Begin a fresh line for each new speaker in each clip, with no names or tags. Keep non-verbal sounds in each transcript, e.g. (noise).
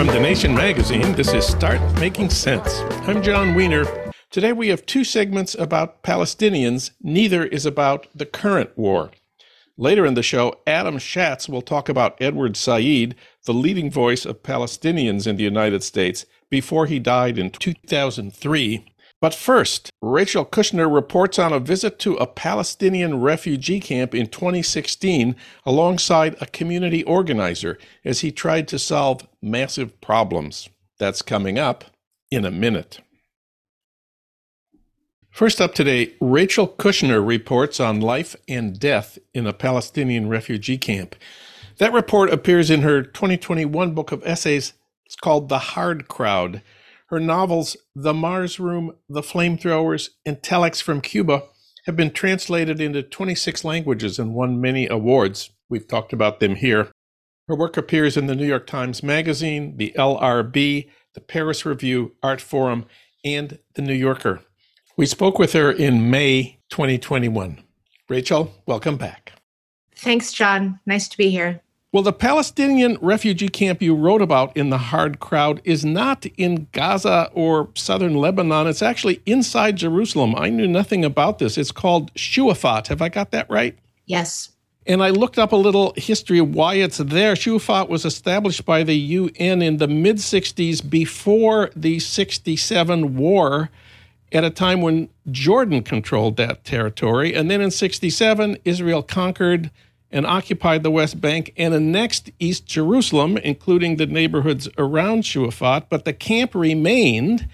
From The Nation magazine, this is Start Making Sense. I'm Jon Wiener. Today we have two segments about Palestinians. Neither is about the current war. Later in the show, Adam Shatz will talk about Edward Said, the leading voice of Palestinians in the United States, before he died in 2003. But first, Rachel Kushner reports on a visit to a Palestinian refugee camp in 2016 alongside a community organizer as he tried to solve massive problems. That's coming up in a minute. First up today, Rachel Kushner reports on life and death in a Palestinian refugee camp. That report appears in her 2021 book of essays. It's called The Hard Crowd her novels, The Mars Room, The Flamethrowers, and Telex from Cuba, have been translated into 26 languages and won many awards. We've talked about them here. Her work appears in the New York Times Magazine, the LRB, the Paris Review, Artforum, and the New Yorker. We spoke with her in May 2021. Rachel, welcome back.
Thanks, John. Nice to be here.
Well, the Palestinian refugee camp you wrote about in The Hard Crowd is not in Gaza or southern Lebanon. It's actually inside Jerusalem. I knew nothing about this. It's called Shuafat. Have I got that right?
Yes.
And I looked up a little history of why it's there. Shuafat was established by the UN in the mid 60s before the 67 war at a time when Jordan controlled that territory. And then in 67, Israel conquered and occupied the West Bank and annexed East Jerusalem, including the neighborhoods around Shuafat, but the camp remained,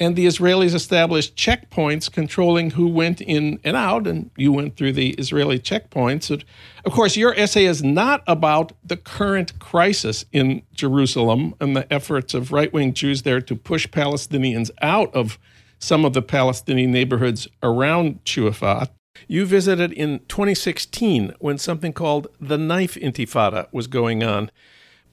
and the Israelis established checkpoints controlling who went in and out, and you went through the Israeli checkpoints. of course, your essay is not about the current crisis in Jerusalem and the efforts of right wing Jews there to push Palestinians out of some of the Palestinian neighborhoods around Shuafat. You visited in 2016 when something called the Knife Intifada was going on.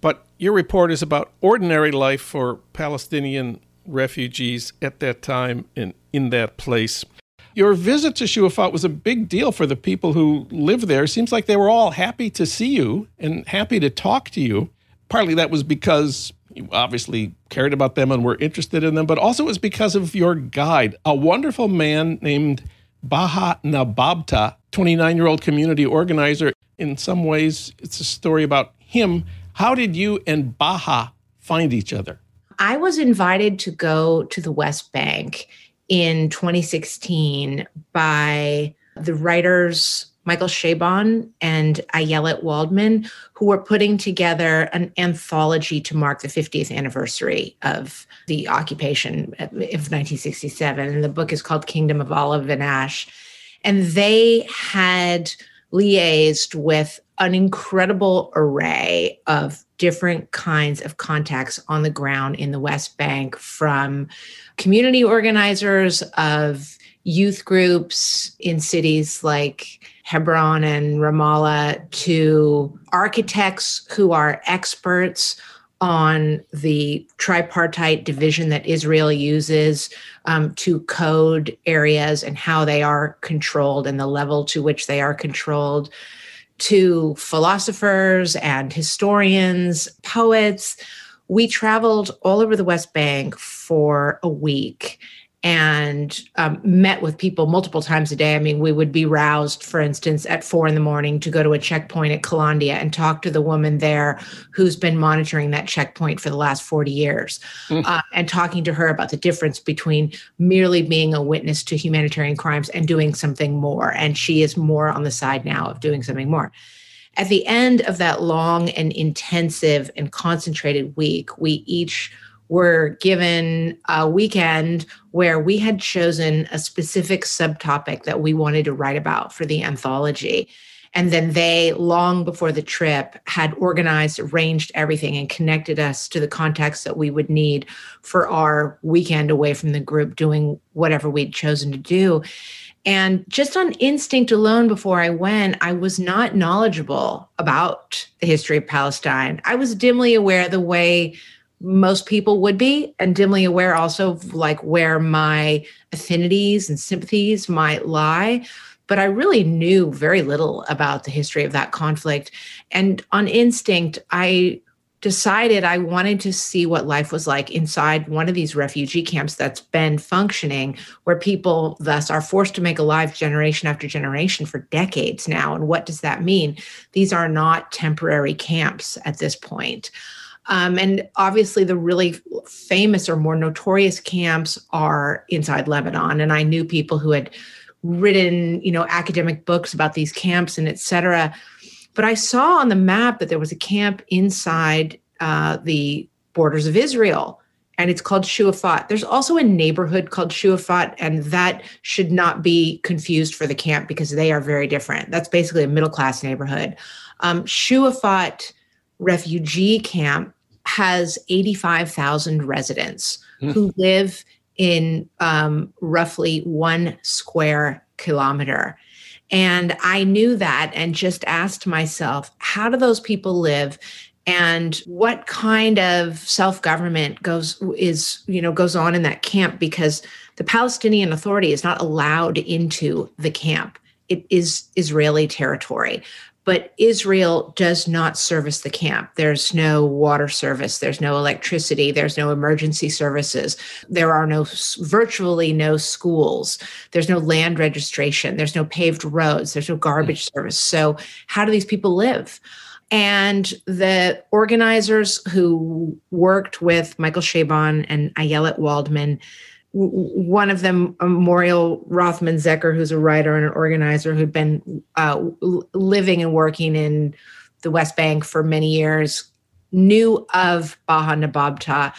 But your report is about ordinary life for Palestinian refugees at that time and in that place. Your visit to Shuafat was a big deal for the people who live there. Seems like they were all happy to see you and happy to talk to you. Partly that was because you obviously cared about them and were interested in them, but also it was because of your guide, a wonderful man named Baha Nababta, 29 year old community organizer. In some ways, it's a story about him. How did you and Baha find each other?
I was invited to go to the West Bank in 2016 by the writers Michael Chabon and Ayelet Waldman, who were putting together an anthology to mark the 50th anniversary of the occupation of 1967. And the book is called Kingdom of Olive and Ash. And they had liaised with an incredible array of different kinds of contacts on the ground in the West Bank from community organizers of youth groups in cities like Hebron and Ramallah to architects who are experts on the tripartite division that Israel uses um, to code areas and how they are controlled and the level to which they are controlled, to philosophers and historians, poets. We traveled all over the West Bank for a week and um, met with people multiple times a day. I mean, we would be roused, for instance, at four in the morning to go to a checkpoint at Kalandia and talk to the woman there who's been monitoring that checkpoint for the last 40 years mm. uh, and talking to her about the difference between merely being a witness to humanitarian crimes and doing something more. And she is more on the side now of doing something more. At the end of that long and intensive and concentrated week, we each were given a weekend where we had chosen a specific subtopic that we wanted to write about for the anthology. And then they, long before the trip, had organized, arranged everything, and connected us to the contacts that we would need for our weekend away from the group, doing whatever we'd chosen to do. And just on instinct alone, before I went, I was not knowledgeable about the history of Palestine. I was dimly aware the way most people would be and dimly aware also of like where my affinities and sympathies might lie but i really knew very little about the history of that conflict and on instinct i decided I wanted to see what life was like inside one of these refugee camps that's been functioning, where people thus are forced to make a life generation after generation for decades now. And what does that mean? These are not temporary camps at this point. Um, and obviously, the really famous or more notorious camps are inside Lebanon. And I knew people who had written, you know, academic books about these camps and et cetera. But I saw on the map that there was a camp inside uh, the borders of Israel, and it's called Shuafat. There's also a neighborhood called Shuafat, and that should not be confused for the camp because they are very different. That's basically a middle class neighborhood. Um, Shuafat refugee camp has 85,000 residents mm. who live in um, roughly one square kilometer. And I knew that and just asked myself, how do those people live? And what kind of self-government goes is, you know, goes on in that camp because the Palestinian Authority is not allowed into the camp. It is Israeli territory but Israel does not service the camp. There's no water service, there's no electricity, there's no emergency services, there are no virtually no schools, there's no land registration, there's no paved roads, there's no garbage mm. service. So, how do these people live? And the organizers who worked with Michael Chabon and Ayelet Waldman one of them, Moriel Rothman Zecher, who's a writer and an organizer who'd been uh, living and working in the West Bank for many years, knew of Baha Nababta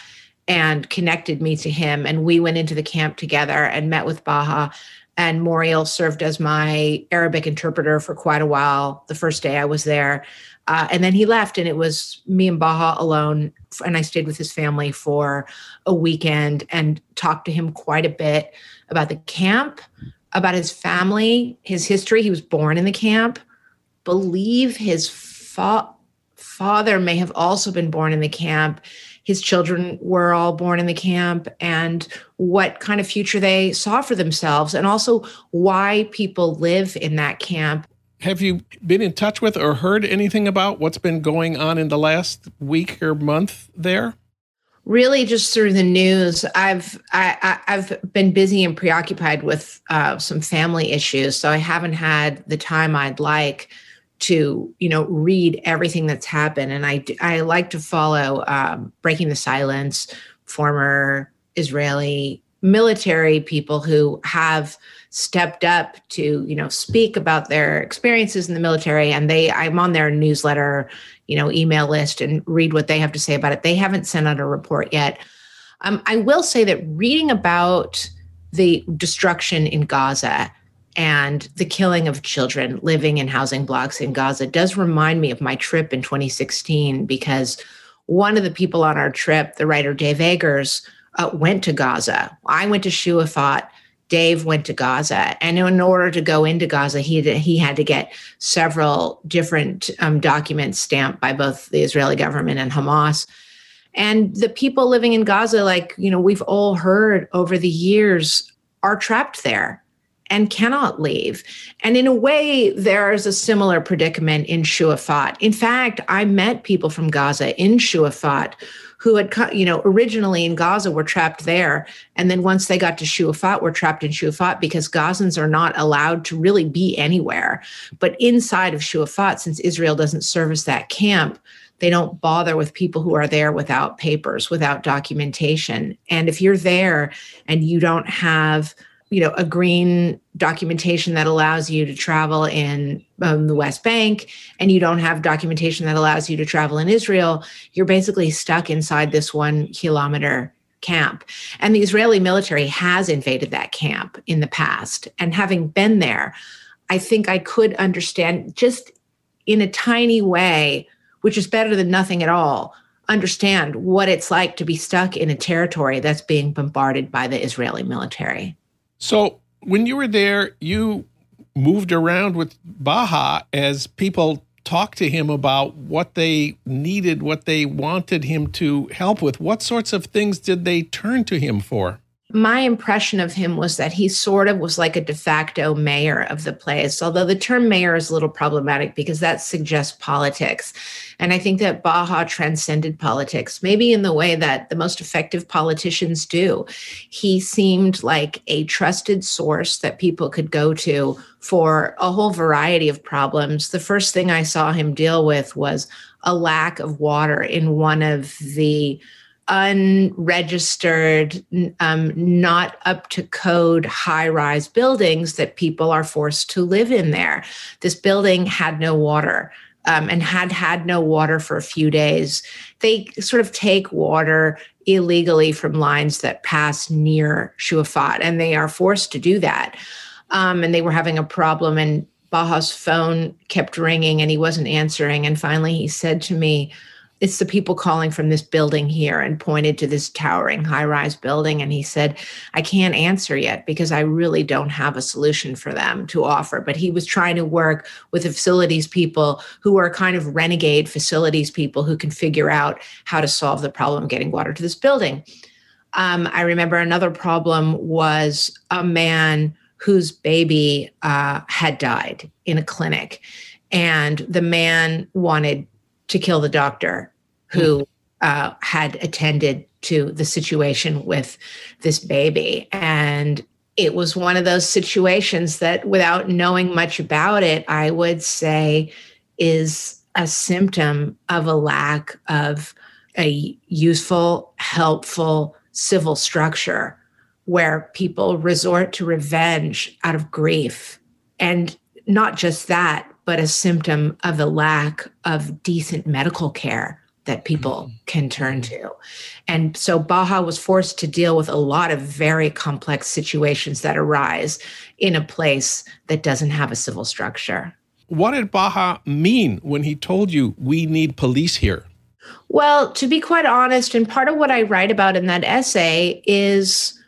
and connected me to him. And we went into the camp together and met with Baha. And Moriel served as my Arabic interpreter for quite a while the first day I was there. Uh, and then he left, and it was me and Baha alone. And I stayed with his family for a weekend and talked to him quite a bit about the camp, about his family, his history. He was born in the camp. Believe his fa- father may have also been born in the camp. His children were all born in the camp, and what kind of future they saw for themselves, and also why people live in that camp
have you been in touch with or heard anything about what's been going on in the last week or month there?
Really, just through the news. I've I, have been busy and preoccupied with uh, some family issues, so I haven't had the time I'd like to you know read everything that's happened. And I I like to follow um, Breaking the Silence, former Israeli military people who have stepped up to you know speak about their experiences in the military. And they i'm on their newsletter you know email list and read what they have to say about it. They haven't sent out a report yet. Um, i will say that reading about the destruction in gaza and the killing of children living in housing blocks in gaza does remind me of my trip in 2016 because one of the people on our trip the writer dave eggers uh, went to gaza. I went to shuafat Dave went to Gaza, and in order to go into Gaza, he had, he had to get several different um, documents stamped by both the Israeli government and Hamas. And the people living in Gaza, like you know, we've all heard over the years, are trapped there and cannot leave. And in a way, there's a similar predicament in Shuafat. In fact, I met people from Gaza in Shuafat who had, you know, originally in Gaza were trapped there. And then once they got to Shuafat, were trapped in Shuafat because Gazans are not allowed to really be anywhere. But inside of Shuafat, since Israel doesn't service that camp, they don't bother with people who are there without papers, without documentation. And if you're there and you don't have you know a green documentation that allows you to travel in um, the west bank and you don't have documentation that allows you to travel in israel you're basically stuck inside this one kilometer camp. And the israeli military has invaded that camp in the past. And having been there i think i could understand just in a tiny way which is better than nothing at all understand what it's like to be stuck in a territory that's being bombarded by the israeli military
so when you were there, you moved around with Baha as people talked to him about what they needed, what they wanted him to help with. What sorts of things did they turn to him for?
My impression of him was that he sort of was like a de facto mayor of the place, although the term mayor is a little problematic because that suggests politics. And I think that Baha transcended politics, maybe in the way that the most effective politicians do. He seemed like a trusted source that people could go to for a whole variety of problems. The first thing I saw him deal with was a lack of water in one of the unregistered, um, not up to code high rise buildings that people are forced to live in there. This building had no water. Um, and had had no water for a few days. They sort of take water illegally from lines that pass near Shuafat, and they are forced to do that. Um, and they were having a problem, and Baha's phone kept ringing, and he wasn't answering. And finally, he said to me, it's the people calling from this building here and pointed to this towering high rise building. And he said, I can't answer yet because I really don't have a solution for them to offer. But he was trying to work with the facilities people who are kind of renegade facilities people who can figure out how to solve the problem getting water to this building. Um, I remember another problem was a man whose baby uh, had died in a clinic. And the man wanted to kill the doctor who hmm. uh, had attended to the situation with this baby. And it was one of those situations that, without knowing much about it, I would say is a symptom of a lack of a useful, helpful civil structure where people resort to revenge out of grief. And not just that, but a symptom of a lack of decent medical care that people mm-hmm. can turn to. And so Baha was forced to deal with a lot of very complex situations that arise in a place that doesn't have a civil structure.
What did Baha mean when he told you we need police here?
Well, to be quite honest, and part of what I write about in that essay is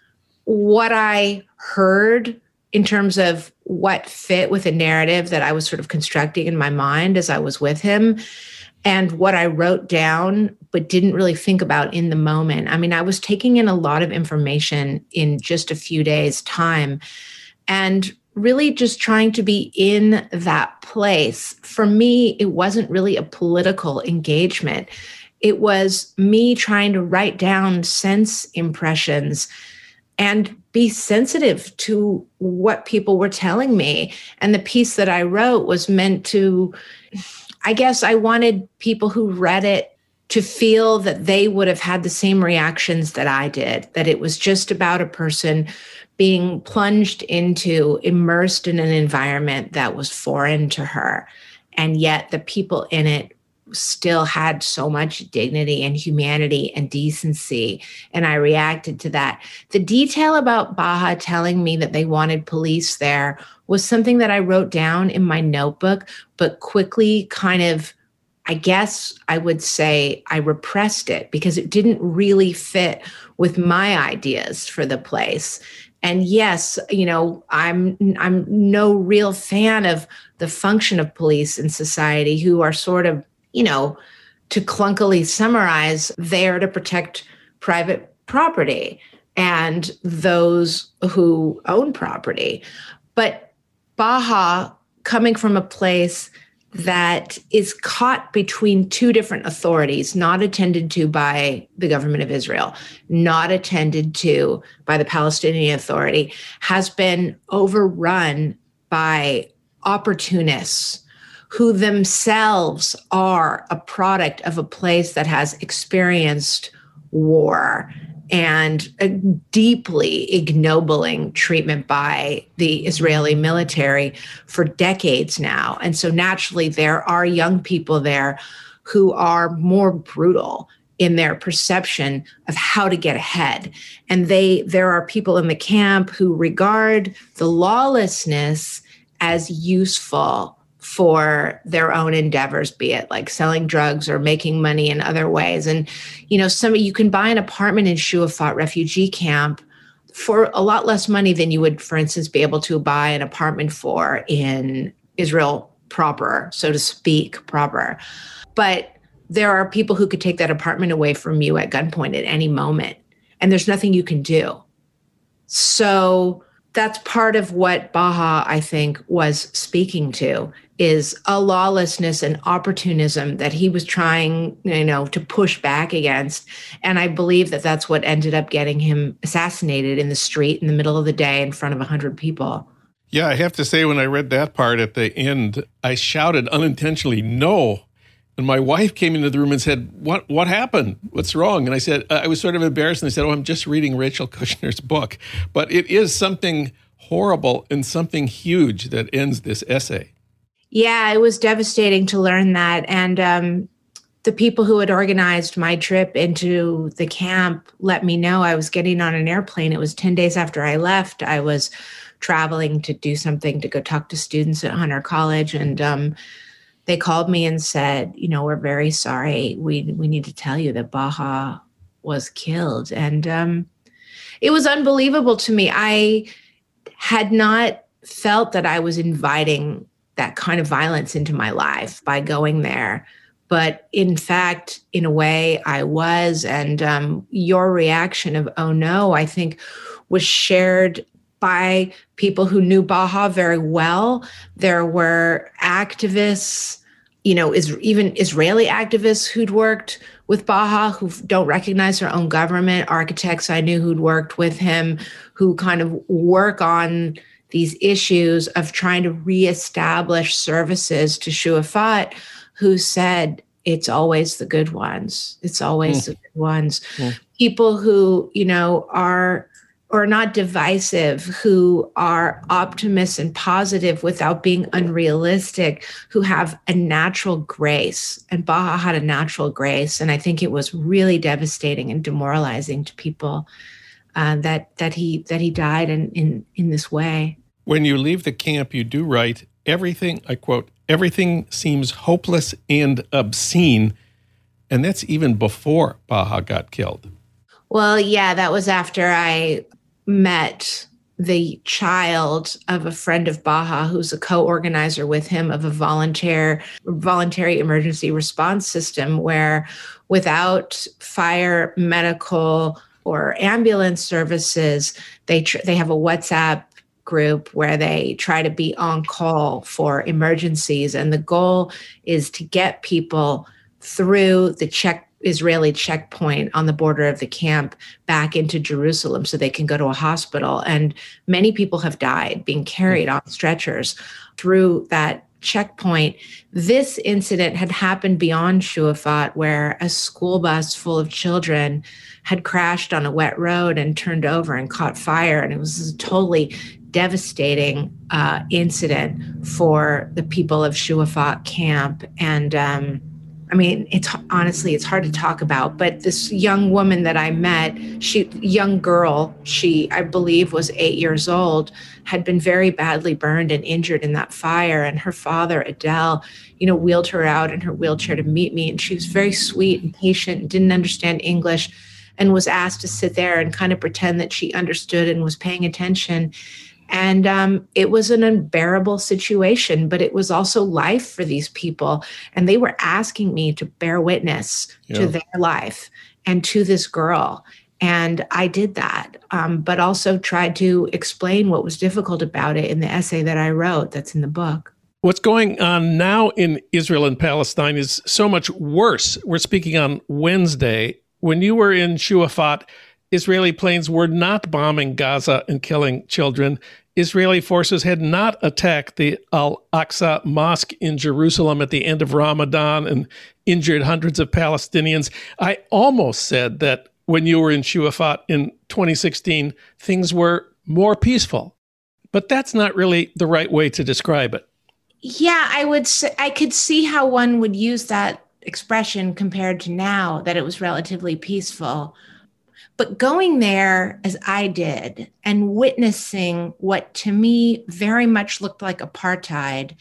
what I heard in terms of what fit with a narrative that I was sort of constructing in my mind as I was with him and what I wrote down but didn't really think about in the moment. I mean, I was taking in a lot of information in just a few days' time and really just trying to be in that place. For me, it wasn't really a political engagement. It was me trying to write down sense impressions and be sensitive to what people were telling me. And the piece that I wrote was meant to, I guess I wanted people who read it to feel that they would have had the same reactions that I did, that it was just about a person being plunged into, immersed in an environment that was foreign to her. And yet the people in it still had so much dignity and humanity and decency. And I reacted to that. The detail about Baha telling me that they wanted police there was something that I wrote down in my notebook, but quickly kind of, I guess I would say I repressed it because it didn't really fit with my ideas for the place. And yes, you know, I'm I'm no real fan of the function of police in society who are sort of you know, to clunkily summarize, there to protect private property and those who own property. But Baha, coming from a place that is caught between two different authorities, not attended to by the government of Israel, not attended to by the Palestinian Authority, has been overrun by opportunists who themselves are a product of a place that has experienced war and a deeply ignobling treatment by the Israeli military for decades now. And so naturally, there are young people there who are more brutal in their perception of how to get ahead and they there are people in the camp who regard the lawlessness as useful for their own endeavors be it like selling drugs or making money in other ways. And you know some you can buy an apartment in Shuafat refugee camp for a lot less money than you would for instance be able to buy an apartment for in Israel proper so to speak proper. But there are people who could take that apartment away from you at gunpoint at any moment and there's nothing you can do. So that's part of what Baha, I think, was speaking to is a lawlessness and opportunism that he was trying, you know, to push back against. And I believe that that's what ended up getting him assassinated in the street in the middle of the day in front of 100 people.
Yeah, I have to say, when I read that part at the end, I shouted unintentionally, no. And my wife came into the room and said, "What? What happened? What's wrong?" And I said, I was sort of embarrassed, and I said, "Oh, I'm just reading Rachel Kushner's book." But it is something horrible and something huge that ends this essay.
Yeah, it was devastating to learn that, and um, the people who had organized my trip into the camp let me know I was getting on an airplane. It was ten days after I left. I was traveling to do something to go talk to students at Hunter College, and um, they called me and said, you know, we're very sorry. We we need to tell you that Baha was killed, and um, it was unbelievable to me. I had not felt that I was inviting that kind of violence into my life by going there. But in fact, in a way, I was. And um, your reaction of, oh no, I think was shared by people who knew Baha very well. There were activists, you know, is even Israeli activists who'd worked with Baha who don't recognize their own government, architects I knew who'd worked with him, who kind of work on these issues of trying to reestablish services to Shuafat, who said, it's always the good ones. It's always mm. the good ones. Mm. People who, you know, are or not divisive, who are optimists and positive without being unrealistic, who have a natural grace. And Baha had a natural grace. And I think it was really devastating and demoralizing to people uh, that that he that he died in, in in this way.
When you leave the camp, you do write everything. I quote: "Everything seems hopeless and obscene," and that's even before Baha got killed.
Well, yeah, that was after I met the child of a friend of Baha who's a co-organizer with him of a volunteer voluntary emergency response system where without fire medical or ambulance services they tr- they have a WhatsApp group where they try to be on call for emergencies and the goal is to get people through the check Israeli checkpoint on the border of the camp back into Jerusalem so they can go to a hospital. And many people have died being carried on stretchers through that checkpoint. This incident had happened beyond Shuafat, where a school bus full of children had crashed on a wet road and turned over and caught fire. And it was a totally devastating uh, incident for the people of Shuafat camp. And um, I mean, it's honestly, it's hard to talk about, but this young woman that I met, she, young girl, she, I believe, was eight years old, had been very badly burned and injured in that fire. And her father, Adele, you know, wheeled her out in her wheelchair to meet me. And she was very sweet and patient didn't understand English and was asked to sit there and kind of pretend that she understood and was paying attention. And um, it was an unbearable situation, but it was also life for these people. And they were asking me to bear witness yeah. to their life and to this girl. And I did that, um, but also tried to explain what was difficult about it in the essay that I wrote that's in the book.
What's going on now in Israel and Palestine is so much worse. We're speaking on Wednesday. When you were in Shuafat, Israeli planes were not bombing Gaza and killing children. Israeli forces had not attacked the Al Aqsa Mosque in Jerusalem at the end of Ramadan and injured hundreds of Palestinians. I almost said that when you were in Shuafat in 2016, things were more peaceful. But that's not really the right way to describe it.
Yeah, I would say I could see how one would use that expression compared to now that it was relatively peaceful. But going there as I did and witnessing what to me very much looked like apartheid,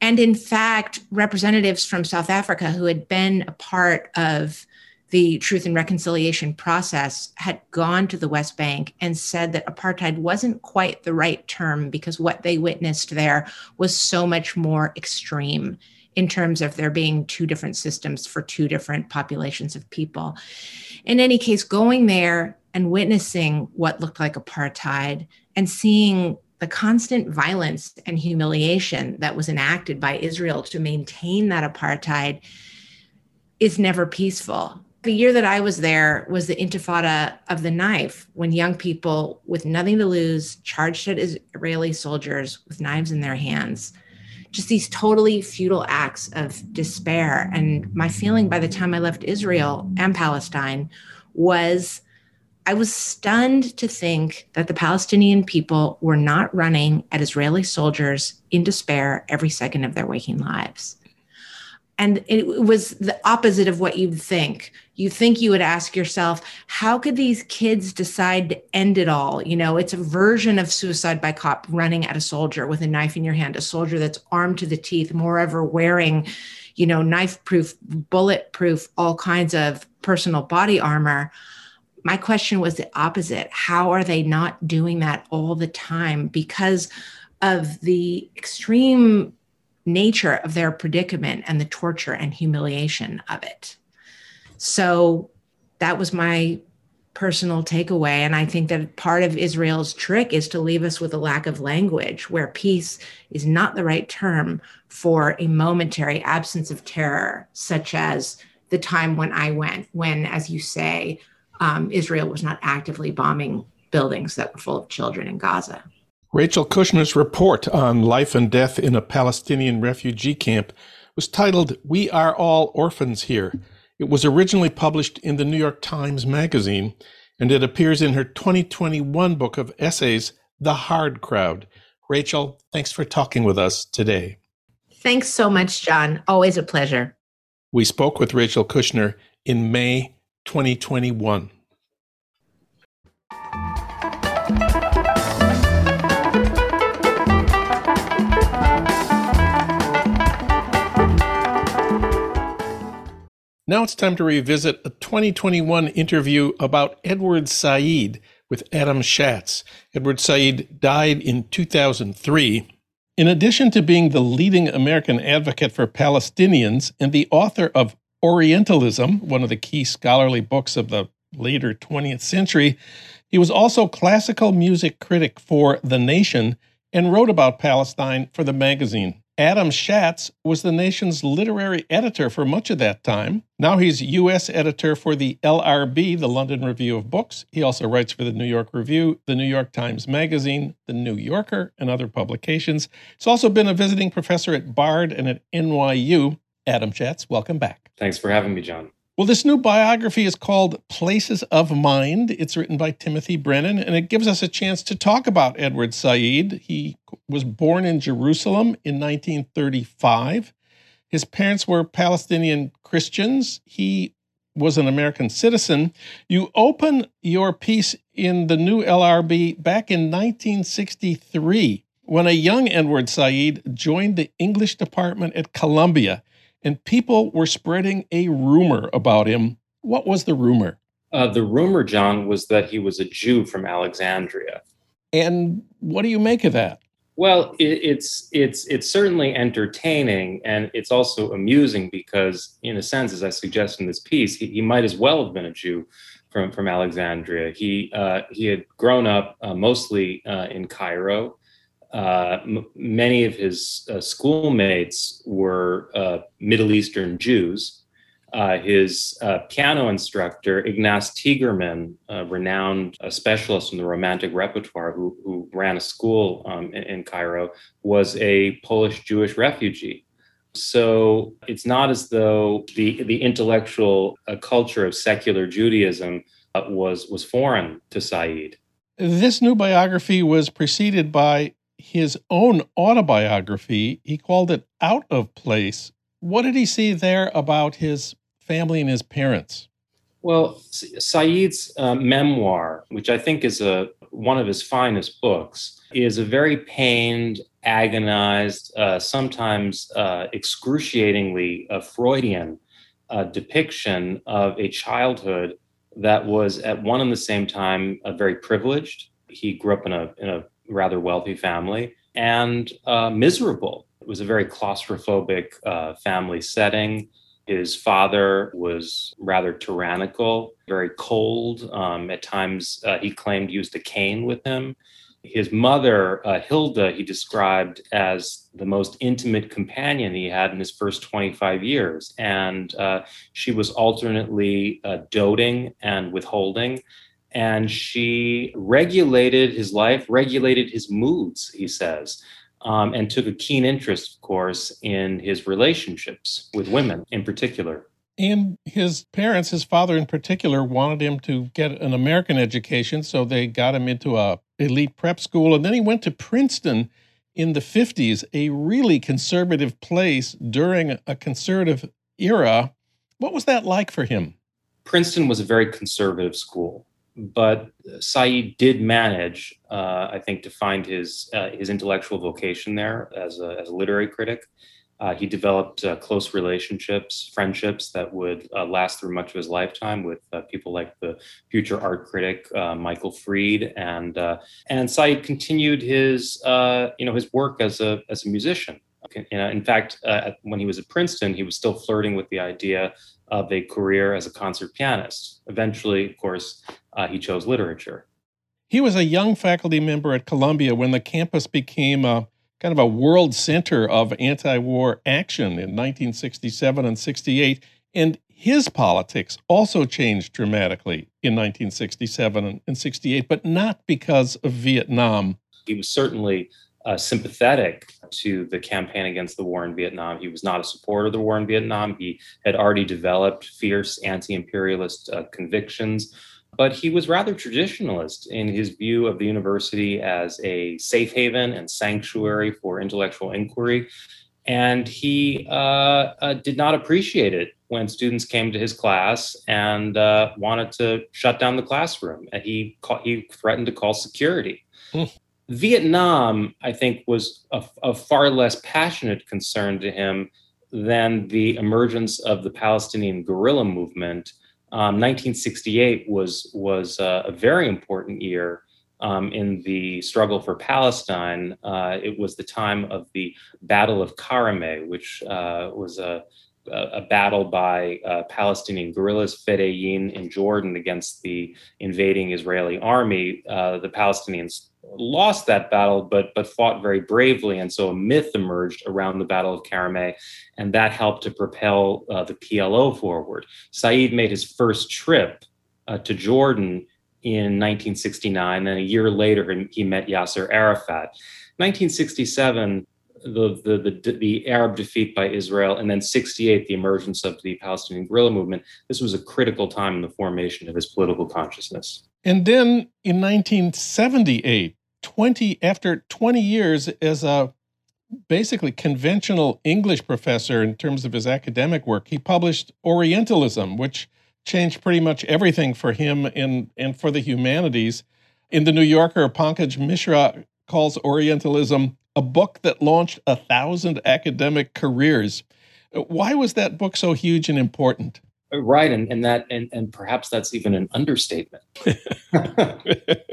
and in fact, representatives from South Africa who had been a part of the truth and reconciliation process had gone to the West Bank and said that apartheid wasn't quite the right term because what they witnessed there was so much more extreme in terms of there being two different systems for two different populations of people. In any case, going there and witnessing what looked like apartheid and seeing the constant violence and humiliation that was enacted by Israel to maintain that apartheid is never peaceful. The year that I was there was the intifada of the knife, when young people with nothing to lose charged at Israeli soldiers with knives in their hands. Just these totally futile acts of despair. And my feeling by the time I left Israel and Palestine was I was stunned to think that the Palestinian people were not running at Israeli soldiers in despair every second of their waking lives. And it was the opposite of what you'd think. You think you would ask yourself, how could these kids decide to end it all? You know, it's a version of suicide by cop running at a soldier with a knife in your hand, a soldier that's armed to the teeth, moreover, wearing, you know, knife proof, bullet proof all kinds of personal body armor my question was the opposite. How are they not doing that all the time because of the extreme nature of their predicament and the torture and humiliation of it? So that was my personal takeaway. And I think that part of Israel's trick is to leave us with a lack of language where peace is not the right term for a momentary absence of terror, such as the time when I went, when, as you say, um, Israel was not actively bombing buildings that were full of children in Gaza.
Rachel Kushner's report on life and death in a Palestinian refugee camp was titled We Are All Orphans Here. It was originally published in the New York Times Magazine, and it appears in her 2021 book of essays, The Hard Crowd. Rachel, thanks for talking with us today.
Thanks so much, John. Always a pleasure.
We spoke with Rachel Kushner in May 2021. Now it's time to revisit a 2021 interview about Edward Said with Adam Shatz. Edward Said died in 2003. In addition to being the leading American advocate for Palestinians and the author of Orientalism, one of the key scholarly books of the later 20th century. He was also classical music critic for The Nation and wrote about Palestine for the magazine. Adam Shatz was the nation's literary editor for much of that time. Now he's U.S. editor for the LRB, the London Review of Books. He also writes for the New York Review, the New York Times Magazine, the New Yorker, and other publications. He's also been a visiting professor at Bard and at NYU. Adam Shatz, welcome back.
Thanks for having me, John.
Well, this new biography is called Places of Mind. It's written by Timothy Brennan, and it gives us a chance to talk about Edward Said. He was born in Jerusalem in 1935. His parents were Palestinian Christians. He was an American citizen. You open your piece in the new LRB back in 1963 when a young Edward Said joined the English department at Columbia and people were spreading a rumor about him. What was the rumor?
Uh, the rumor, John, was that he was a Jew from Alexandria.
And what do you make of that?
Well, it, it's it's it's certainly entertaining, and it's also amusing because, in a sense, as I suggest in this piece, he, he might as well have been a Jew from from Alexandria. He uh, he had grown up uh, mostly uh, in Cairo. Uh, m- many of his uh, schoolmates were uh, Middle Eastern Jews. Uh, his uh, piano instructor, Ignaz Tiegerman, a renowned specialist in the Romantic repertoire who, who ran a school um, in, in, Cairo, was a Polish Jewish refugee. So it's not as though the, the intellectual culture of secular Judaism was, was foreign to Said.
This new biography was preceded by his own autobiography. He called it Out of Place. What did he see there about his family and his parents?
Well, Said's uh, memoir, which I think is a one of his finest books, is a very pained, agonized, uh, sometimes uh, excruciatingly uh, Freudian uh, depiction of a childhood that was at one and the same time uh, very privileged. He grew up in a in a rather wealthy family and uh, miserable. It was a very claustrophobic uh, family setting. His father was rather tyrannical, very cold. Um, at times, uh, he claimed used a cane with him. His mother, uh, Hilda, he described as the most intimate companion he had in his first 25 years. And uh, she was alternately uh, doting and withholding. And she regulated his life, regulated his moods, he says um, and took a keen interest, of course, in his relationships with women in particular.
And his parents, his father in particular, wanted him to get an American education, so they got him into a elite prep school, and then he went to Princeton in the 50s, a really conservative place during a conservative era. What was that like for him?
Princeton was a very conservative school but Said did manage, uh, I think, to find his uh, his intellectual vocation there as a, as a literary critic. Uh, he developed uh, close relationships, friendships that would uh, last through much of his lifetime with uh, people like the future art critic Michael Fried, and and Said continued his you know his work as a as a musician. In fact, when he was at Princeton, he was still flirting with the idea of a career as a concert pianist. Eventually, of course, uh, he chose literature.
He was a young faculty member at Columbia when the campus became a kind of a world center of anti war action in 1967 and 68. And his politics also changed dramatically in 1967 and 68, but not because of Vietnam.
He was certainly uh, sympathetic to the campaign against the war in Vietnam. He was not a supporter of the war in Vietnam. He had already developed fierce anti imperialist uh, convictions, but he was rather traditionalist in his view of the university as a safe haven and sanctuary for intellectual inquiry. And he uh, uh did not appreciate it when students came to his class and uh, wanted to shut down the classroom. And he, he threatened to call security. Hmm. Vietnam, I think, was a far less passionate concern to him than the emergence of the Palestinian guerrilla movement. Um, 1968 was was uh, a very important year um, in the struggle for Palestine. Uh, it was the time of the Battle of Karameh, which uh, was a a battle by uh, Palestinian guerrillas, Fedayeen in Jordan, against the invading Israeli army. Uh, the Palestinians lost that battle, but but fought very bravely, and so a myth emerged around the Battle of Karameh, and that helped to propel uh, the PLO forward. Said made his first trip uh, to Jordan in 1969, and a year later he met Yasser Arafat. 1967 the, the, the, the, Arab defeat by Israel, and then 68, the emergence of the Palestinian guerrilla movement. This was a critical time in the formation of his political consciousness.
And then in 1978, 20, after 20 years as a basically conventional English professor in terms of his academic work, he published Orientalism, which changed pretty much everything for him and, and for the humanities. In the New Yorker, Pankaj Mishra calls Orientalism a book that launched a thousand academic careers. Why was that book so huge and important?
Right, and, and that and, and perhaps that's even an understatement. (laughs)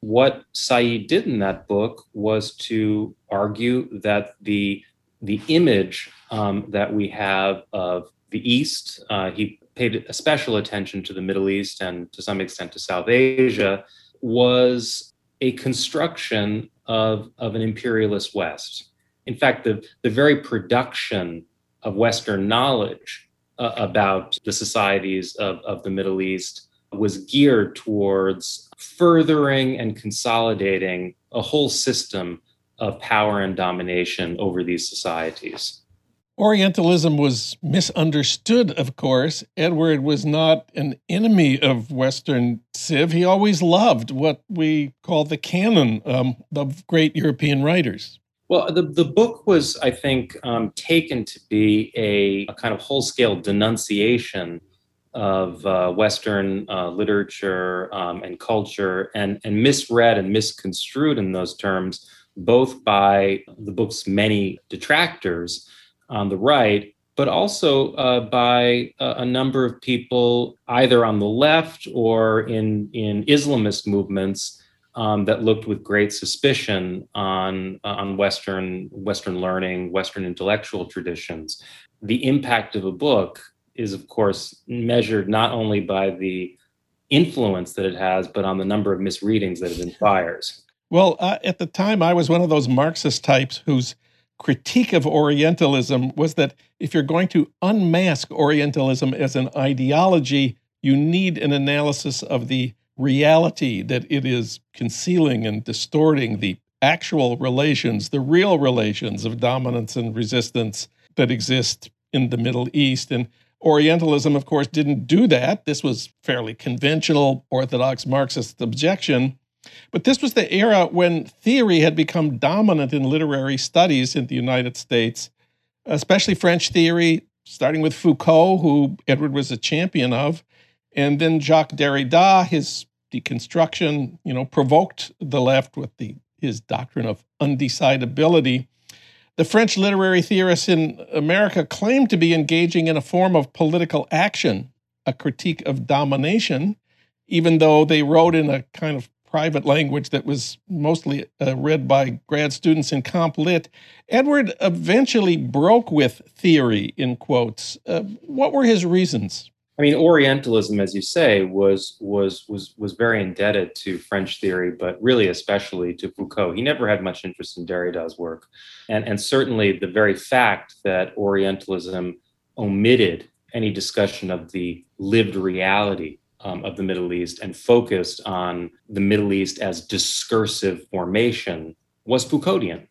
what Said did in that book was to argue that the the image um, that we have of the East, uh, he paid a special attention to the Middle East and to some extent to South Asia, was a construction of, of an imperialist West. In fact, the, the very production of Western knowledge uh, about the societies of, of the Middle East was geared towards furthering and consolidating a whole system of power and domination over these societies.
Orientalism was misunderstood, of course. Edward was not an enemy of Western Civ. He always loved what we call the canon um, of great European writers.
Well, the, the book was, I think, um, taken to be a, a, kind of whole scale denunciation of uh, Western uh, literature um, and culture and, and misread and misconstrued in those terms, both by the book's many detractors on the right, but also uh, by a, a, number of people either on the left or in, in Islamist movements um, that looked with great suspicion on on Western Western learning, Western intellectual traditions. The impact of a book is, of course, measured not only by the influence that it has, but on the number of misreadings that it inspires.
Well, uh, at the time, I was one of those Marxist types whose critique of Orientalism was that if you're going to unmask Orientalism as an ideology, you need an analysis of the reality that it is concealing and distorting the actual relations, the real relations of dominance and resistance that exist in the Middle East. And Orientalism, of course, didn't do that. This was fairly conventional Orthodox Marxist objection. But this was the era when theory had become dominant in literary studies in the United States, especially French theory, starting with Foucault, who Edward was a champion of, and then Jacques Derrida, his deconstruction, you know, provoked the left with the his doctrine of undecidability. The French literary theorists in America claimed to be engaging in a form of political action, a critique of domination, even though they wrote in a kind of private language that was mostly uh, read by grad students in comp lit. Edward eventually broke with theory, in quotes. Uh, what were his reasons?
I mean, Orientalism, as you say, was was was was very indebted to French theory, but really especially to Foucault. He never had much interest in Derrida's work, and and certainly the very fact that Orientalism omitted any discussion of the lived reality um, of the Middle East and focused on the Middle East as discursive formation was Foucauldian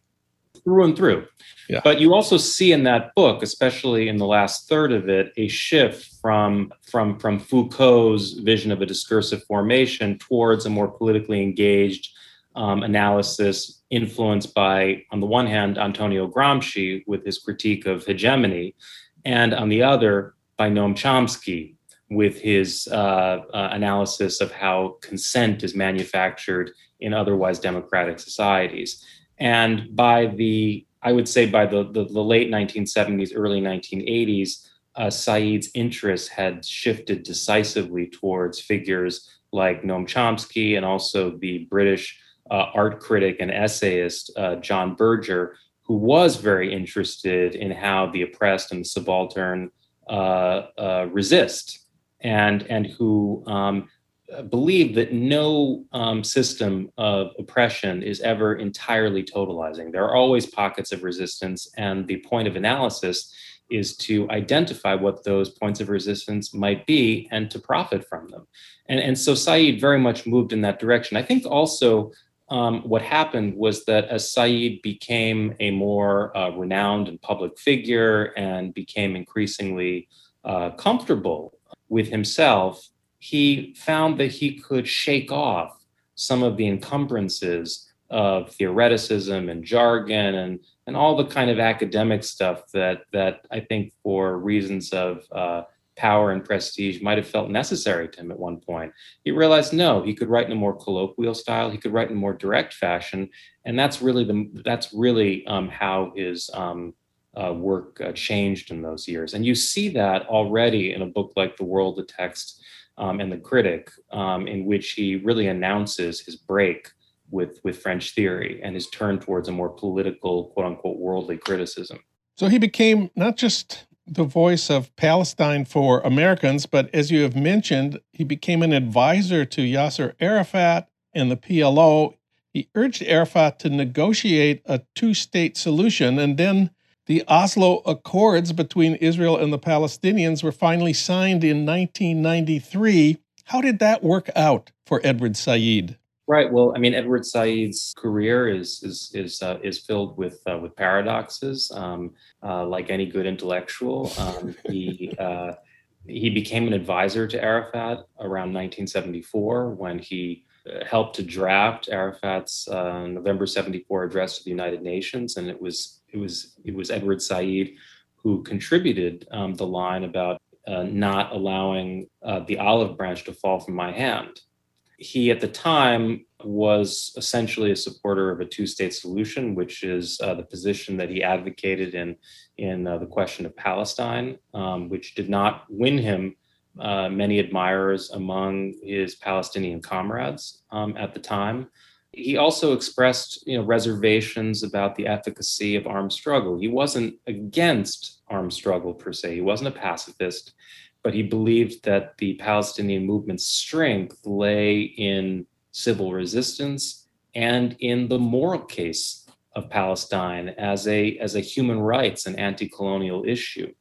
through and through. Yeah. But you also see in that book, especially in the last third of it, a shift from from from Foucault's vision of a discursive formation towards a more politically engaged um, analysis, influenced by, on the one hand, Antonio Gramsci with his critique of hegemony, and on the other, by Noam Chomsky with his uh, uh, analysis of how consent is manufactured in otherwise democratic societies. And by the, I would say by the, the, the late 1970s, early 1980s, uh, Said's interests had shifted decisively towards figures like Noam Chomsky and also the British uh, art critic and essayist uh, John Berger, who was very interested in how the oppressed and the subaltern uh, uh, resist, and and who um, believe that no um, system of oppression is ever entirely totalizing. There are always pockets of resistance, and the point of analysis is to identify what those points of resistance might be and to profit from them. And, and so Said very much moved in that direction. I think also um, what happened was that as Said became a more uh, renowned and public figure and became increasingly uh, comfortable with himself, he found that he could shake off some of the encumbrances of theoreticism and jargon and and all the kind of academic stuff that that I think for reasons of uh, power and prestige might have felt necessary to him at one point. He realized no, he could write in a more colloquial style. He could write in a more direct fashion, and that's really the that's really um, how his um, uh, work uh, changed in those years. And you see that already in a book like The World, the Text, um, and the Critic, um, in which he really announces his break with, with French theory and his turn towards a more political, quote unquote, worldly criticism.
So he became not just the voice of Palestine for Americans, but as you have mentioned, he became an advisor to Yasser Arafat and the PLO. He urged Arafat to negotiate a two state solution and then the Oslo Accords between Israel and the Palestinians were finally signed in 1993. How did that work out for Edward Said?
Right. Well, I mean, Edward Said's career is is is uh, is filled with uh, with paradoxes. Um, uh, like any good intellectual, um, he (laughs) uh, he became an advisor to Arafat around 1974 when he uh, helped to draft Arafat's uh, November 74 address to the United Nations, and it was it was it was Edward Said who contributed um, the line about uh, not allowing uh, the olive branch to fall from my hand. He at the time was essentially a supporter of a two-state solution, which is uh, the position that he advocated in in uh, the question of Palestine, um, which did not win him uh, many admirers among his Palestinian comrades um, at the time. He also expressed you know reservations about the efficacy of armed struggle. He wasn't against armed struggle per se. He wasn't a pacifist but he believed that the palestinian movement's strength lay in civil resistance and in the moral case of palestine as a as a human rights and anti-colonial issue.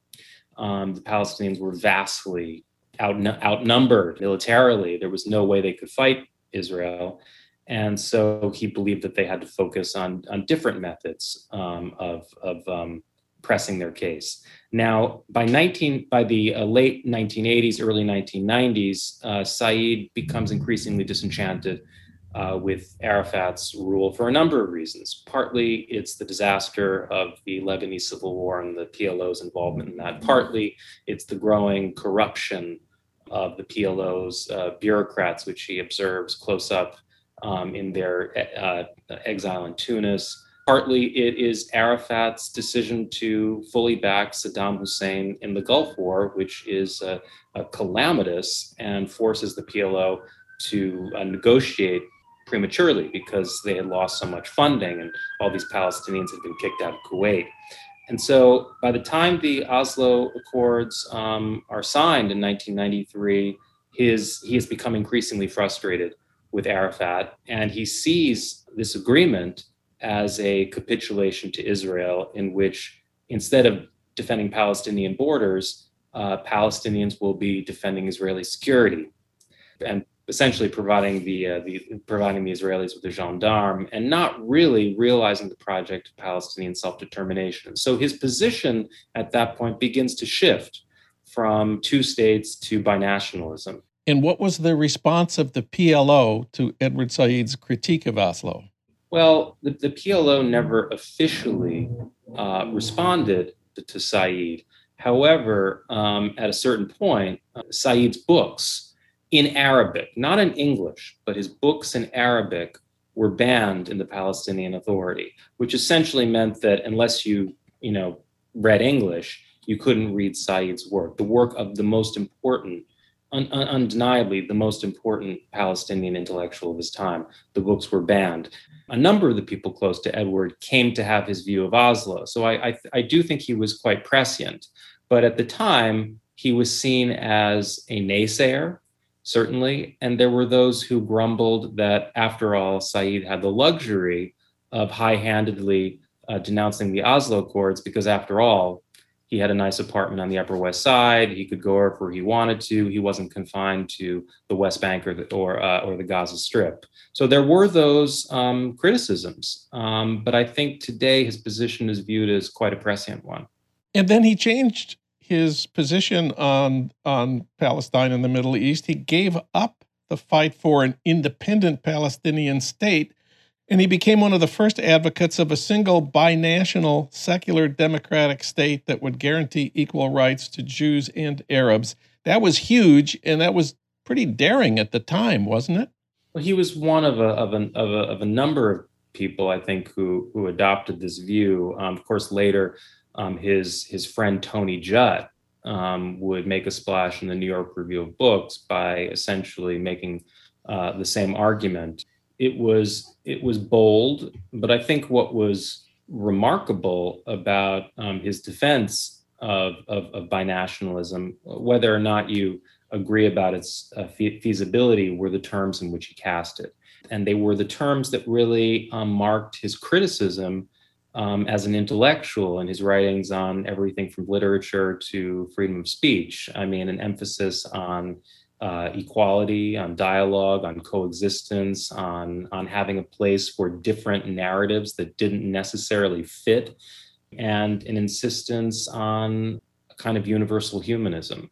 Um, the palestinians were vastly out, outnumbered militarily. There was no way they could fight israel and so he believed that they had to focus on, on different methods um, of, of um, pressing their case. Now, by 19 by the uh, late 1980s, early 1990s, uh, Said becomes increasingly disenchanted uh, with Arafat's rule for a number of reasons. Partly, it's the disaster of the Lebanese civil war and the PLO's involvement in that. Partly, it's the growing corruption of the PLO's uh, bureaucrats, which he observes close up um, in their uh, exile in Tunis. Partly it is Arafat's decision to fully back Saddam Hussein in the Gulf War, which is uh, calamitous and forces the PLO to uh, negotiate prematurely because they had lost so much funding and all these Palestinians had been kicked out of Kuwait. And so by the time the Oslo Accords um, are signed in 1993, his, he has become increasingly frustrated with Arafat, and he sees this agreement as a capitulation to Israel, in which instead of defending Palestinian borders, uh, Palestinians will be defending Israeli security, and essentially providing the, uh, the providing the Israelis with a gendarme, and not really realizing the project of Palestinian self-determination. So his position at that point begins to shift from two states to binationalism.
And what was the response of the PLO to Edward Said's critique of Oslo?
Well, the, the PLO never officially uh, responded to, to Said. However, um, at a certain point, uh, Said's books in Arabic, not in English, but his books in Arabic were banned in the Palestinian Authority, which essentially meant that unless you, you know, read English, you couldn't read Said's work, the work of the most important un- undeniably the most important Palestinian intellectual of his time. The books were banned. A number of the people close to Edward came to have his view of Oslo. So I, I, I do think he was quite prescient. But at the time, he was seen as a naysayer, certainly. And there were those who grumbled that, after all, Said had the luxury of high handedly uh, denouncing the Oslo Accords because, after all, he had a nice apartment on the Upper West Side. He could go wherever he wanted to. He wasn't confined to the West Bank or the or, uh, or the Gaza Strip. So there were those um, criticisms, um, but I think today his position is viewed as quite a prescient one.
And then he changed his position on on Palestine and the Middle East. He gave up the fight for an independent Palestinian state and he became one of the first advocates of a single binational secular democratic state that would guarantee equal rights to Jews and Arabs. That was huge, and that was pretty daring at the time, wasn't it?
Well, he was one of a of of a, of a number of people, I think, who who adopted this view. Um, of course, later, um, his his friend Tony Judt um, would make a splash in the New York Review of Books by essentially making uh, the same argument it was it was bold, but I think what was remarkable about um, his defense of, of, of, binationalism, whether or not you agree about its uh, fe- feasibility, were the terms in which he cast it. And they were the terms that really um, marked his criticism um, as an intellectual in his writings on everything from literature to freedom of speech. I mean, an emphasis on uh, equality, on dialogue, on coexistence, on, on having a place for different narratives that didn't necessarily fit, and an insistence on a kind of universal humanism.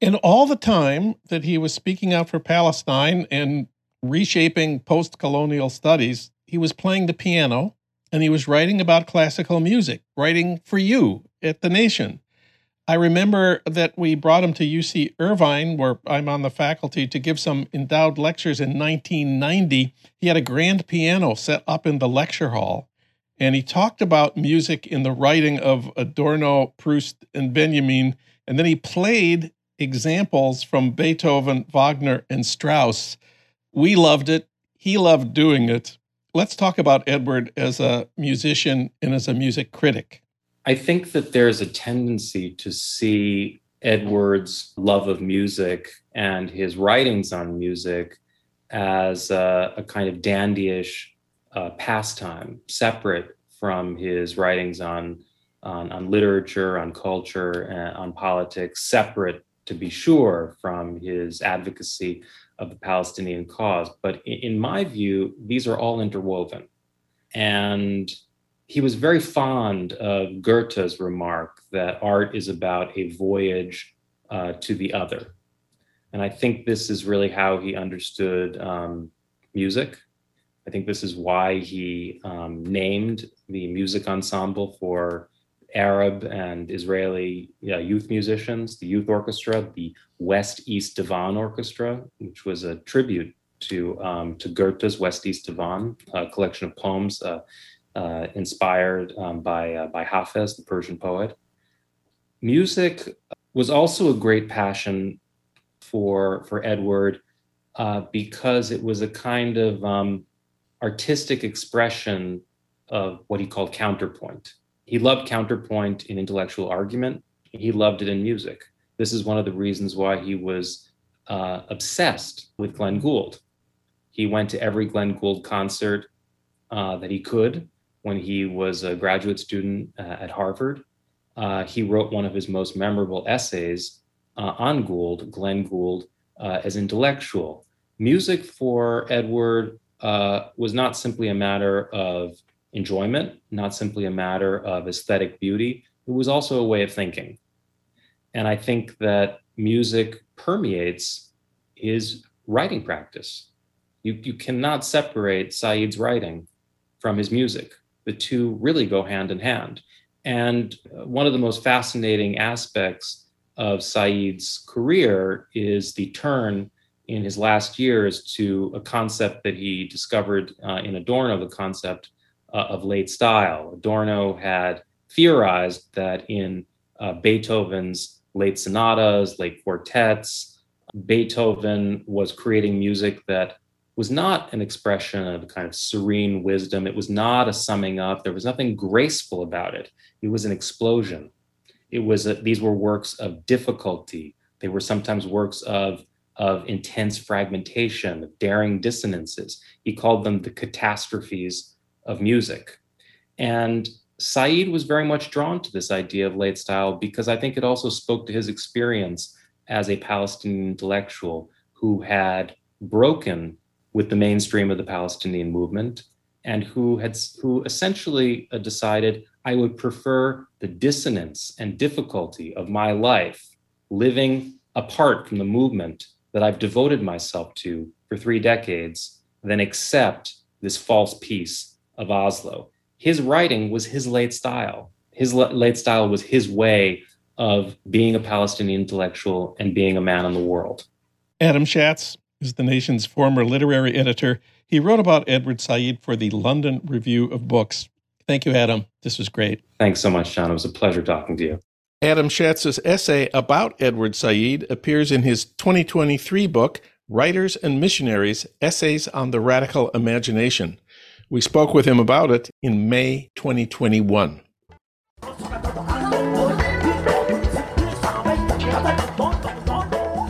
And all the time that he was speaking out for Palestine and reshaping post colonial studies, he was playing the piano and he was writing about classical music, writing for you at The Nation. I remember that we brought him to UC Irvine, where I'm on the faculty, to give some endowed lectures in 1990. He had a grand piano set up in the lecture hall, and he talked about music in the writing of Adorno, Proust, and Benjamin. And then he played examples from Beethoven, Wagner, and Strauss. We loved it. He loved doing it. let's talk about Edward as a musician and as a music critic.
I think that there's a tendency to see Edward's love of music and his writings on music as a, a kind of dandyish uh, pastime, separate from his writings on, on, on literature, on culture, on politics, separate to be sure from his advocacy of the Palestinian cause. But in, in my view, these are all interwoven. And he was very fond of Goethe's remark that art is about a voyage uh, to the other. And I think this is really how he understood um, music. I think this is why he um, named the music ensemble for Arab and Israeli youth musicians, the youth orchestra, the West East Divan Orchestra, which was a tribute to um, to Goethe's West East Divan, a collection of poems uh, uh, inspired um, by uh, by Hafez, the Persian poet. Music was also a great passion for for Edward uh, because it was a kind of um, artistic expression of what he called counterpoint. He loved counterpoint in intellectual argument. He loved it in music. This is one of the reasons why he was uh, obsessed with Glenn Gould. He went to every Glenn Gould concert uh, that he could when he was a graduate student uh, at Harvard. Uh, he wrote one of his most memorable essays uh, on Gould, Glenn Gould, uh, as intellectual. Music for Edward was not simply a matter of enjoyment, not simply a matter of aesthetic beauty. It was also a way of thinking. And I think that music permeates his writing practice. You, you cannot separate Said's writing from his music. The two really go hand in hand. And one of the most fascinating aspects of Said's career is the turn in his last years to a concept that he discovered uh, in Adorno, the concept uh, of late style. Adorno had theorized that in uh, Beethoven's late sonatas, late quartets, Beethoven was creating music that was not an expression of kind of serene wisdom. It was not a summing up. There was nothing graceful about it. It was an explosion. It was a, these were works of difficulty. They were sometimes works of of intense fragmentation, of daring dissonances. He called them the catastrophes of music. And Said was very much drawn to this idea of late style because I think it also spoke to his experience as a Palestinian intellectual who had broken with the mainstream of the Palestinian movement and who had who essentially uh, decided I would prefer the dissonance and difficulty of my life living apart from the movement that I've devoted myself to for 3 decades than accept this false peace of Oslo. His writing was his late style. His late style was his way of being a Palestinian intellectual and being a man in the world.
Adam Shatz is the nation's former literary editor. He wrote about Edward Said for the London Review of Books. Thank you, Adam. This was great.
Thanks so much, Jon. It was a pleasure talking to you.
Adam Shatz's essay about Edward Said appears in his 2023 book, Writers and Missionaries Essays on the Radical Imagination. We spoke with him about it in May 2021.